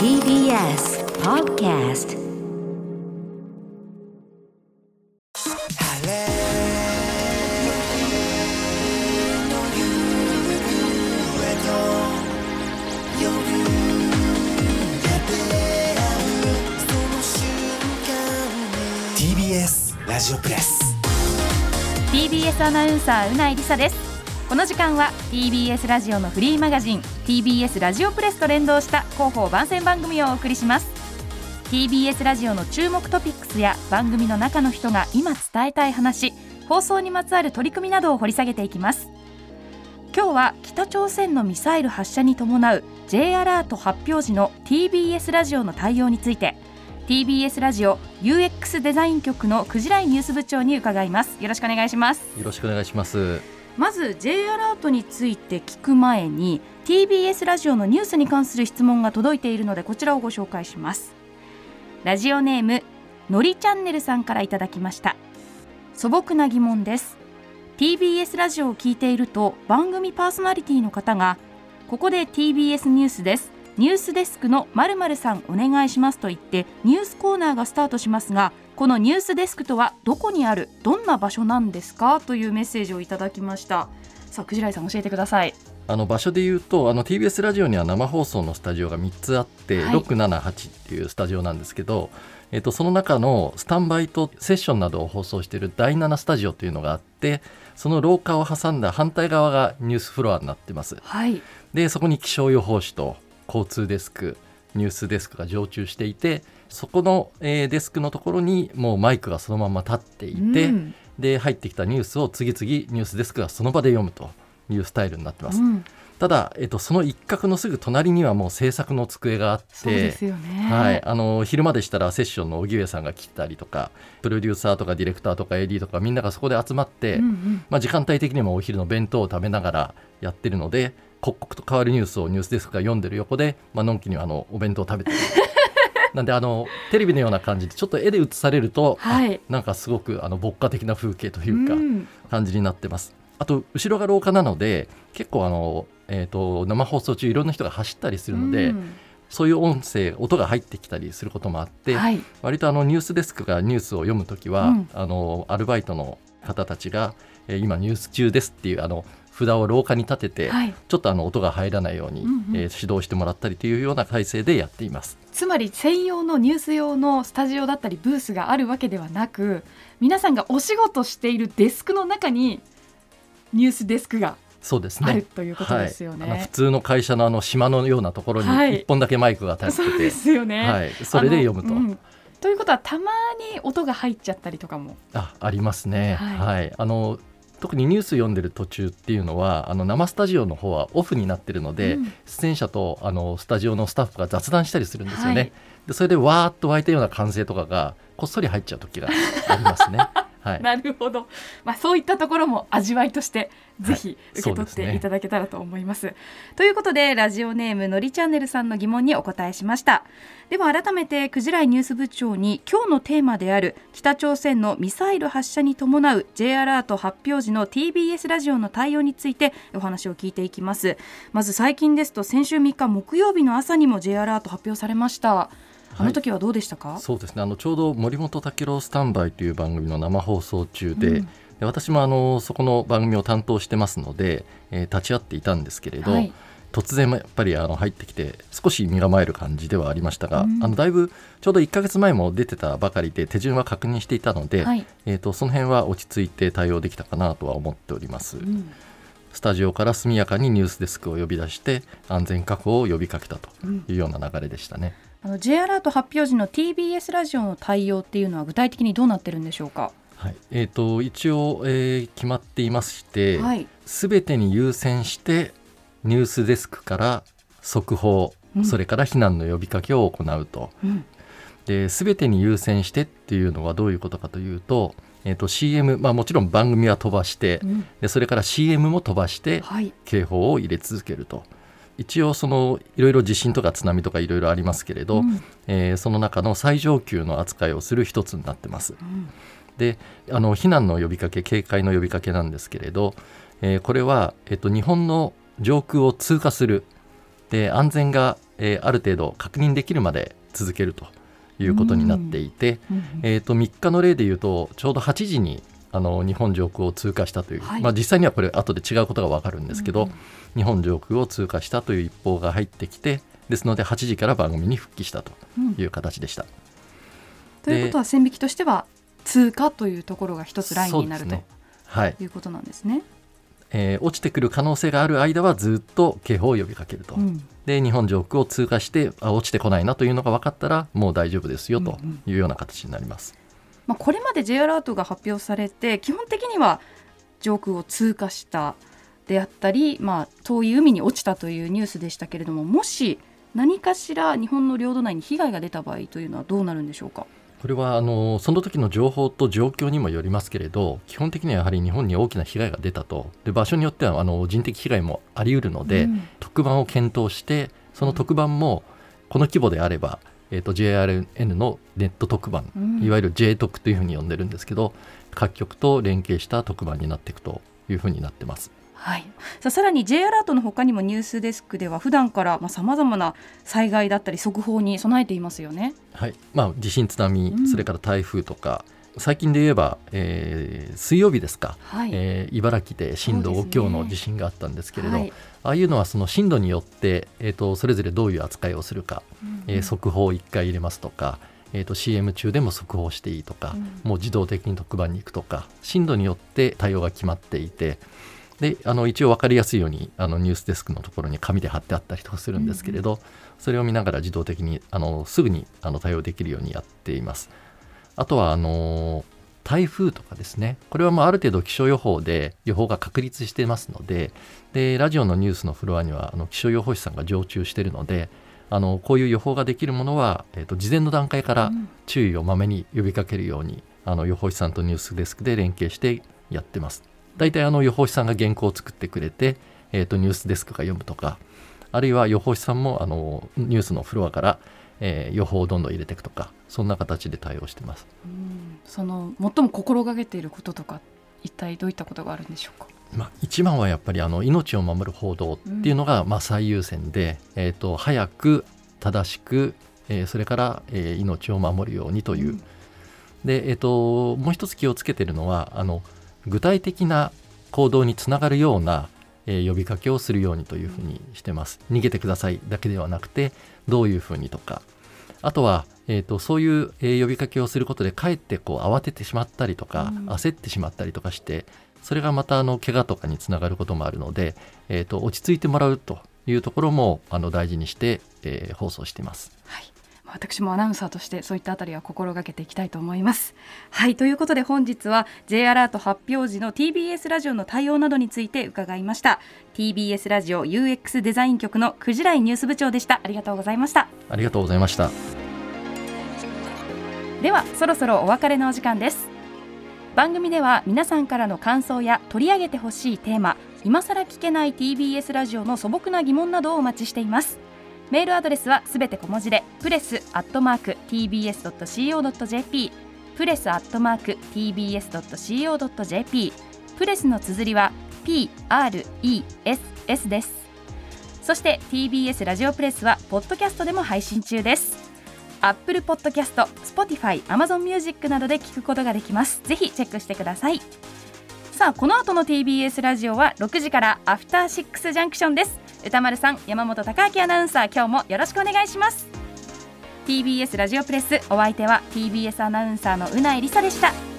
TBS Podcast ラジオプレス。TBS アナウンサーうないりさですこの時間は TBS ラジオのフリーマガジン TBS ラジオプレスと連動した広報番宣番組をお送りします。TBS ラジオの注目トピックスや番組の中の人が今伝えたい話放送にまつわる取り組みなどを掘り下げていきます。今日は北朝鮮のミサイル発射に伴う J アラート発表時の TBS ラジオの対応について TBS ラジオ UX デザイン局のクジライニュース部長に伺います。よろしくお願いします。よろしくお願いします。まず J アラートについて聞く前に TBS ラジオのニュースに関する質問が届いているのでこちらをご紹介します。ラジオネームのりチャンネルさんからいただきました。素朴な疑問です。TBS ラジオを聞いていると番組パーソナリティの方がここで TBS ニュースです。ニュースデスクのまるまるさんお願いしますと言ってニュースコーナーがスタートしますがこのニュースデスクとはどこにある？どんな場所なんですか？というメッセージをいただきました。さあクジライさん教えてください。あの場所で言うとあの TBS ラジオには生放送のスタジオが3つあって、はい、678っていうスタジオなんですけど、えっと、その中のスタンバイとセッションなどを放送している第7スタジオというのがあってその廊下を挟んだ反対側がニュースフロアになってます。はい、でそこに気象予報士と交通デスクニュースデスクが常駐していてそこの、えー、デスクのところにもうマイクがそのまま立っていて、うん、で入ってきたニュースを次々ニュースデスクがその場で読むというスタイルになってます。うん。ただ、えっと、その一角のすぐ隣にはもう制作の机があって、はい、あの昼間でしたらセッションの荻上さんが来たりとかプロデューサーとかディレクターとか AD とかみんながそこで集まって、うんうん、まあ、時間帯的にもお昼の弁当を食べながらやってるので刻々と変わるニュースをニュースデスクが読んでる横で、まあのんきにあのお弁当を食べてる。なんであのテレビのような感じでちょっと絵で映されると、はい、なんかすごくあの牧歌的な風景というか感じになってます。あと後ろが廊下なので結構あの、えーと、生放送中いろんな人が走ったりするので、そういう音声音が入ってきたりすることもあって、はい、割とあのニュースデスクがニュースを読むときは、うん、あのアルバイトの方たちが、えー、今ニュース中ですっていうあの札を廊下に立てて、はい、ちょっとあの音が入らないように、うんうん、えー、指導してもらったりというような体制でやっていますつまり専用のニュース用のスタジオだったりブースがあるわけではなく皆さんがお仕事しているデスクの中にニュースデスクがそうですね。ということですよね。はい、普通の会社のあの島のようなところに一本だけマイクが立ってて、ですよね。はい、それで読むと。うん、ということはたまに音が入っちゃったりとかもあありますね。はい、はい、あの特にニュース読んでる途中っていうのはあの生スタジオの方はオフになってるので、うん、出演者とあのスタジオのスタッフが雑談したりするんですよね。はい、でそれでわーっと湧いたような歓声とかがこっそり入っちゃう時がありますね。はい、なるほど、まあ、そういったところも味わいとしてぜひ受け取っていただけたらと思います。はいすね、ということでラジオネームのりチャンネルさんの疑問にお答えしました。では改めてクジライニュース部長に今日のテーマである北朝鮮のミサイル発射に伴う J アラート発表時の TBS ラジオの対応についてお話を聞いていきます。まず最近ですと先週3日木曜日の朝にも J アラート発表されましたあの時はどうでしたか、はい、そうですね。あのちょうど森本武郎スタンバイという番組の生放送中で、うん、で私もあのそこの番組を担当してますので、えー、立ち会っていたんですけれど、はい、突然やっぱりあの入ってきて少し身構える感じではありましたが、うん、あのだいぶちょうど1か月前も出てたばかりで手順は確認していたので、はい、えーと、その辺は落ち着いて対応できたかなとは思っております。うん。スタジオから速やかにニュースデスクを呼び出して安全確保を呼びかけたというような流れでしたね。あの J アラート発表時の TBS ラジオの対応っていうのは具体的にどうなってるんでしょうか？はいえーと、一応、えー、決まっていましてすべ、はい、てに優先してニュースデスクから速報、うん、それから避難の呼びかけを行うと。うん、で全てに優先してっていうのはどういうことかというと,、えーと、CM、まあ、もちろん番組は飛ばして、うん、でそれから CM も飛ばして警報を入れ続けると。一応そのいろいろ地震とか津波とかいろいろありますけれど、うん、えー、その中の最上級の扱いをする一つになってます。うん、であの避難の呼びかけ警戒の呼びかけなんですけれど、えー、これは、えっと、日本の上空を通過する。で安全が、えーある程度確認できるまで続けるということになっていて、えー、と3日の例でいうとちょうど8時にあの日本上空を通過したという、はい。まあ、実際にはこれ後で違うことが分かるんですけど、うん日本上空を通過したという一報が入ってきてですので8時から番組に復帰したとうん。いう形でした。ということは線引きとしては通過というところが一つラインになるね。はい。いうことなんですね。えー落ちてくる可能性がある間はずっと警報を呼びかけると、うん。で日本上空を通過してあ落ちてこないなというのが分かったらもう大丈夫ですよとうんうん。いうような形になります。まあ、これまで J アラートが発表されて基本的には上空を通過したであったり、まあ、遠い海に落ちたというニュースでしたけれどももし何かしら日本の領土内に被害が出た場合というのはどうなるんでしょうか？これはあのその時の情報と状況にもよりますけれど基本的にはやはり日本に大きな被害が出たとで場所によってはあの人的被害もあり得るので、うん特番を検討してその特番もこの規模であれば、えー、と JRN のネット特番、うんいわゆる J 特というふうに呼んでるんですけど各局と連携した特番になっていくというふうになってます。はい、さあさらに J アラートの他にもニュースデスクでは普段からさまざ、まな災害だったり速報に備えていますよね。はいまあ、地震津波、うんそれから台風とか最近で言えば、えー水曜日ですか、はい、えー茨城で震度5そうですね強の地震があったんですけれど、はい。ああいうのはその震度によって、えー、とそれぞれどういう扱いをするか、えー速報を1回入れますとか、えー、と CM 中でも速報していいとか、うん。もう自動的に特番に行くとか震度によって対応が決まっていてであの一応分かりやすいようにあのニュースデスクのところに紙で貼ってあったりとかするんですけれど、それを見ながら自動的にあのすぐにあの対応できるようにやっています。あとはあの台風とかですね。これはもうある程度気象予報で予報が確立してますので。でラジオのニュースのフロアにはあの気象予報士さんが常駐しているのであのこういう予報ができるものは、えー、と事前の段階からうん。注意をまめに呼びかけるようにあの予報士さんとニュースデスクで連携してやってます。大体あの予報士さんが原稿を作ってくれて、えー、とニュースデスクが読むとかあるいは予報士さんもあのニュースのフロアから、えー予報をどんどん入れていくとかそんな形で対応してます。うんその最も心がけていることとか一体どういったことがあるんでしょうか？まあ、一番はやっぱりあの命を守る報道っていうのがまあ最優先で、えー、と早く正しく、えーそれから、えー命を守るようにという、うんで、えー、ともう一つ気をつけてるのはあの具体的な行動につながるような、えー呼びかけをするようにというふうにしてます逃げてくださいだけではなくてどういうふうにとかあとは、えー、とそういう、えー呼びかけをすることでかえってこう慌ててしまったりとか、うん焦ってしまったりとかしてそれがまたあの怪我とかにつながることもあるので、えー、と落ち着いてもらうというところもあの大事にして、えー放送しています。はい。まあ私もアナウンサーとしてそういったあたりは心がけていきたいと思います。はい。ということで本日は J アラート発表時の TBS ラジオの対応などについて伺いました。TBS ラジオ UX デザイン局のクジライニュース部長でした。ありがとうございました。ありがとうございました。ではそろそろお別れのお時間です番組では皆さんからの感想や取り上げてほしいテーマ今さら聞けない TBS ラジオの素朴な疑問などをお待ちしていますメールアドレスはすべて小文字でプレスアットマーク tbs.co.jp プレスアットマーク tbs.co.jp プレスの綴りは PRESS ですそして TBS ラジオプレスはポッドキャストでも配信中ですアップルポッドキャスト、Spotify、Amazon Music などで聞くことができます。ぜひチェックしてください。さあ、この後の TBS ラジオは6時からアフターシックスジャンクションです。歌丸さん、山本貴明アナウンサー、今日もよろしくお願いします。TBS ラジオプレス、お相手は TBS アナウンサーのうないりさでした。